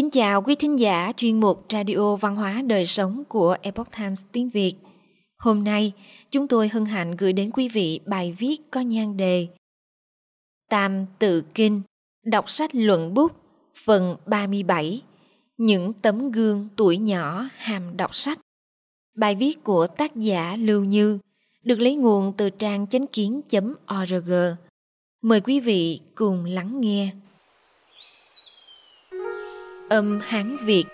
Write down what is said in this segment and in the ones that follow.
Kính chào quý thính giả chuyên mục Radio Văn hóa Đời Sống của Epoch Times tiếng Việt. Hôm nay, chúng tôi hân hạnh gửi đến quý vị bài viết có nhan đề Tam Tự Kinh, đọc sách luận bút, phần 37, những tấm gương tuổi nhỏ hàm đọc sách. Bài viết của tác giả Lưu Như được lấy nguồn từ trang chánh kiến.org. Mời quý vị cùng lắng nghe. Âm Hán Việt.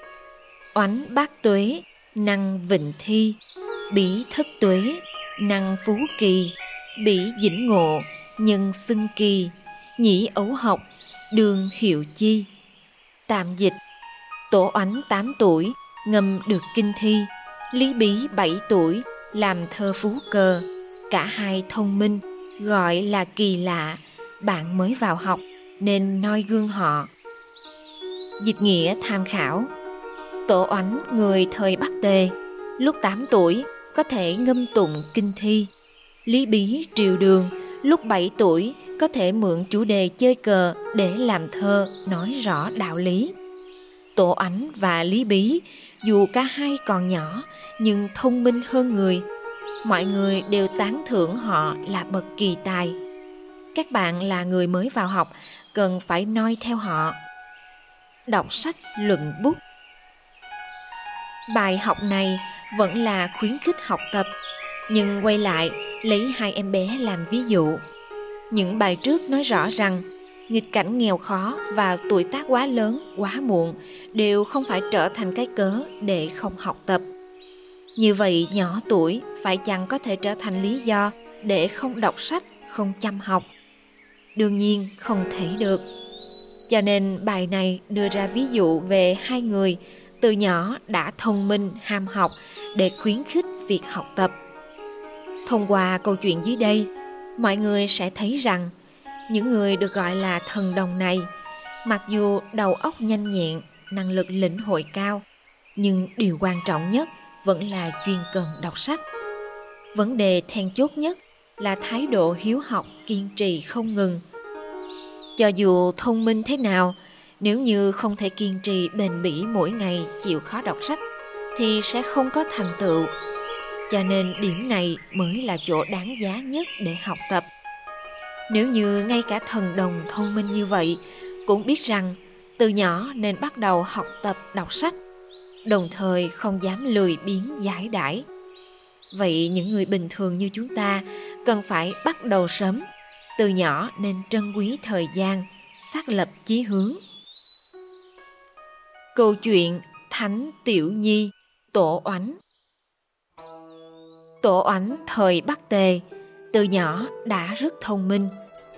Oánh bát tuế, năng vịnh thi, bỉ thất tuế, năng phú kỳ, bỉ dĩnh ngộ, nhân xưng kỳ, nhĩ ấu học, đường hiệu chi. Tạm dịch. Tổ oánh 8 tuổi, ngâm được kinh thi, Lý Bí 7 tuổi, làm thơ phú cờ. Cả hai thông minh, gọi là kỳ lạ, bạn mới vào học nên noi gương họ. Dịch nghĩa tham khảo Tổ oánh người thời Bắc Tề, lúc 8 tuổi có thể ngâm tụng kinh thi. Lý Bí triều đường, lúc 7 tuổi có thể mượn chủ đề chơi cờ để làm thơ nói rõ đạo lý. Tổ ảnh và Lý Bí, dù cả hai còn nhỏ nhưng thông minh hơn người, mọi người đều tán thưởng họ là bậc kỳ tài. Các bạn là người mới vào học, cần phải noi theo họ. Đọc sách luận bút Bài học này vẫn là khuyến khích học tập, nhưng quay lại lấy hai em bé làm ví dụ. Những bài trước nói rõ rằng nghịch cảnh nghèo khó và tuổi tác quá lớn, quá muộn đều không phải trở thành cái cớ để không học tập. Như vậy nhỏ tuổi phải chăng có thể trở thành lý do để không đọc sách, không chăm học? Đương nhiên không thể được. Cho nên bài này đưa ra ví dụ về hai người từ nhỏ đã thông minh, ham học để khuyến khích việc học tập. Thông qua câu chuyện dưới đây, mọi người sẽ thấy rằng những người được gọi là thần đồng này mặc dù đầu óc nhanh nhẹn năng lực lĩnh hội cao nhưng điều quan trọng nhất vẫn là chuyên cần đọc sách vấn đề then chốt nhất là thái độ hiếu học kiên trì không ngừng cho dù thông minh thế nào nếu như không thể kiên trì bền bỉ mỗi ngày chịu khó đọc sách thì sẽ không có thành tựu. Cho nên điểm này mới là chỗ đáng giá nhất để học tập. Nếu như ngay cả thần đồng thông minh như vậy cũng biết rằng từ nhỏ nên bắt đầu học tập đọc sách, đồng thời không dám lười biếng giải đãi. Vậy những người bình thường như chúng ta cần phải bắt đầu sớm, từ nhỏ nên trân quý thời gian, xác lập chí hướng. Câu chuyện Thánh Tiểu Nhi Tổ Oánh Tổ Oánh thời Bắc Tề từ nhỏ đã rất thông minh.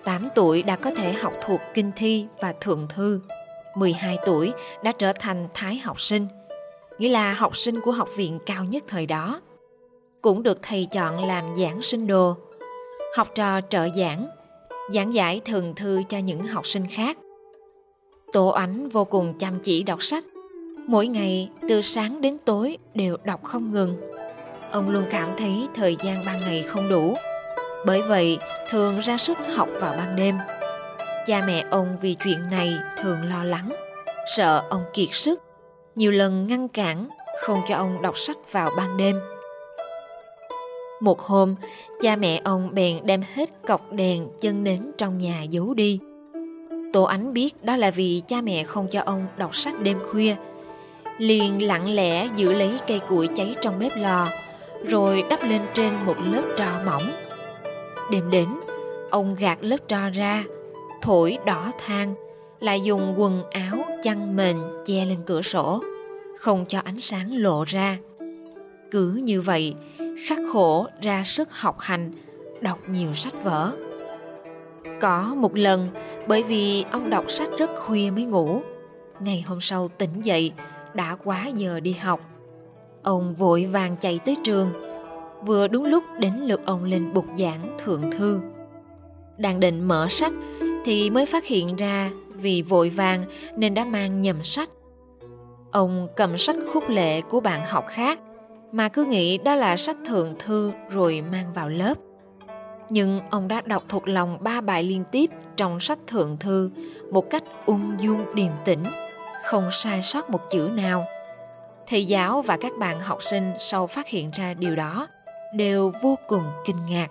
8 tuổi đã có thể học thuộc kinh thi và thượng thư. 12 tuổi đã trở thành thái học sinh, nghĩa là học sinh của học viện cao nhất thời đó. Cũng được thầy chọn làm giảng sinh đồ, học trò trợ giảng, giảng giải thường thư cho những học sinh khác. Tổ ảnh vô cùng chăm chỉ đọc sách, mỗi ngày từ sáng đến tối đều đọc không ngừng. Ông luôn cảm thấy thời gian ban ngày không đủ, bởi vậy thường ra sức học vào ban đêm. Cha mẹ ông vì chuyện này thường lo lắng, sợ ông kiệt sức, nhiều lần ngăn cản không cho ông đọc sách vào ban đêm. Một hôm, cha mẹ ông bèn đem hết cọc đèn chân nến trong nhà giấu đi. Tô ánh biết đó là vì cha mẹ không cho ông đọc sách đêm khuya. Liền lặng lẽ giữ lấy cây củi cháy trong bếp lò, rồi đắp lên trên một lớp tro mỏng Đêm đến, ông gạt lớp tro ra, thổi đỏ than, lại dùng quần áo chăn mền che lên cửa sổ, không cho ánh sáng lộ ra. Cứ như vậy, khắc khổ ra sức học hành, đọc nhiều sách vở. Có một lần, bởi vì ông đọc sách rất khuya mới ngủ, ngày hôm sau tỉnh dậy, đã quá giờ đi học. Ông vội vàng chạy tới trường, vừa đúng lúc đến lượt ông lên bục giảng thượng thư. Đang định mở sách thì mới phát hiện ra vì vội vàng nên đã mang nhầm sách. Ông cầm sách khúc lệ của bạn học khác mà cứ nghĩ đó là sách thượng thư rồi mang vào lớp. Nhưng ông đã đọc thuộc lòng ba bài liên tiếp trong sách thượng thư một cách ung dung điềm tĩnh, không sai sót một chữ nào. Thầy giáo và các bạn học sinh sau phát hiện ra điều đó đều vô cùng kinh ngạc.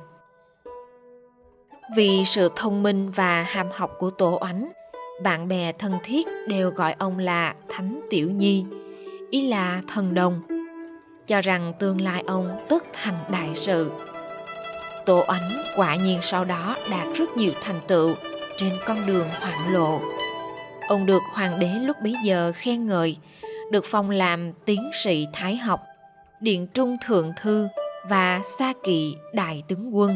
Vì sự thông minh và hàm học của Tổ Oánh, bạn bè thân thiết đều gọi ông là Thánh Tiểu Nhi, ý là thần đồng, cho rằng tương lai ông tất thành đại sự. Tổ Ánh quả nhiên sau đó đạt rất nhiều thành tựu trên con đường hoạn lộ. Ông được hoàng đế lúc bấy giờ khen ngợi, được phong làm tiến sĩ thái học, điện trung thượng thư và sa kỵ đại tướng quân.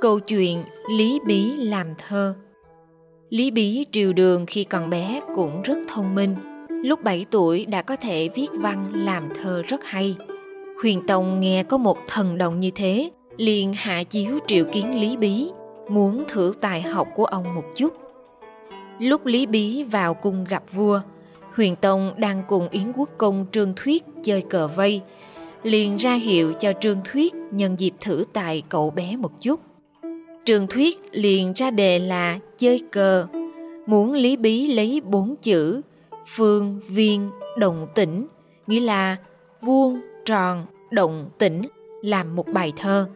Câu chuyện Lý Bí làm thơ Lý Bí triều đường khi còn bé cũng rất thông minh. Lúc 7 tuổi đã có thể viết văn làm thơ rất hay. Huyền Tông nghe có một thần đồng như thế, liền hạ chiếu triệu kiến Lý Bí, muốn thử tài học của ông một chút. Lúc Lý Bí vào cung gặp vua, Huyền Tông đang cùng Yến Quốc Công Trương Thuyết chơi cờ vây, liền ra hiệu cho Trương Thuyết nhân dịp thử tài cậu bé một chút. Trương Thuyết liền ra đề là chơi cờ, muốn Lý Bí lấy bốn chữ phương, viên, đồng tĩnh, nghĩa là vuông, tròn, động tĩnh làm một bài thơ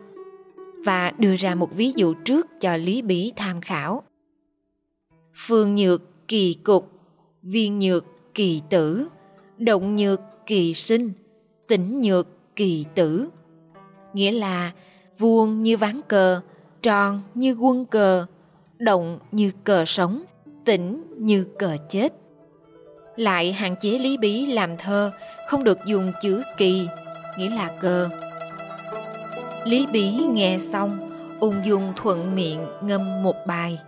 và đưa ra một ví dụ trước cho Lý Bí tham khảo. Phương nhược kỳ cục, viên nhược kỳ tử, động nhược kỳ sinh, tĩnh nhược kỳ tử. Nghĩa là vuông như ván cờ, tròn như quân cờ, động như cờ sống, tĩnh như cờ chết. Lại hạn chế Lý Bí làm thơ không được dùng chữ kỳ, nghĩa là cờ. Lý Bí nghe xong, ung dung thuận miệng ngâm một bài.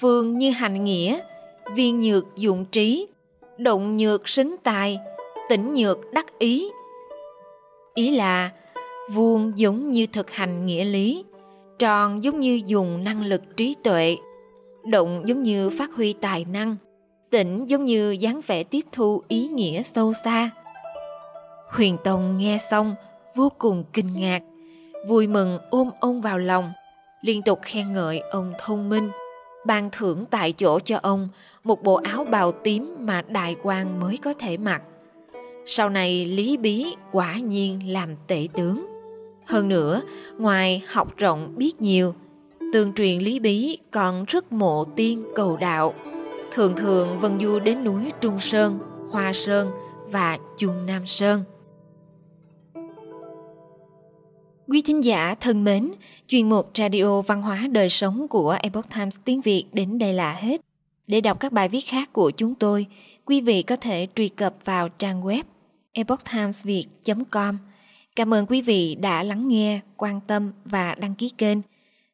Phương như hành nghĩa, viên nhược dụng trí, động nhược xính tài, tĩnh nhược đắc ý. Ý là vuông giống như thực hành nghĩa lý, tròn giống như dùng năng lực trí tuệ, động giống như phát huy tài năng, tĩnh giống như dáng vẻ tiếp thu ý nghĩa sâu xa. Huyền Tông nghe xong vô cùng kinh ngạc, vui mừng ôm ông vào lòng, liên tục khen ngợi ông thông minh, ban thưởng tại chỗ cho ông một bộ áo bào tím mà đại quan mới có thể mặc. Sau này Lý Bí quả nhiên làm tể tướng. Hơn nữa, ngoài học rộng biết nhiều, tương truyền Lý Bí còn rất mộ tiên cầu đạo. Thường thường vân du đến núi Trung Sơn, Hoa Sơn và Chuông Nam Sơn. Quý thính giả thân mến, chuyên mục Radio Văn hóa Đời Sống của Epoch Times tiếng Việt đến đây là hết. Để đọc các bài viết khác của chúng tôi, quý vị có thể truy cập vào trang web epochtimesviet.com. Cảm ơn quý vị đã lắng nghe, quan tâm và đăng ký kênh.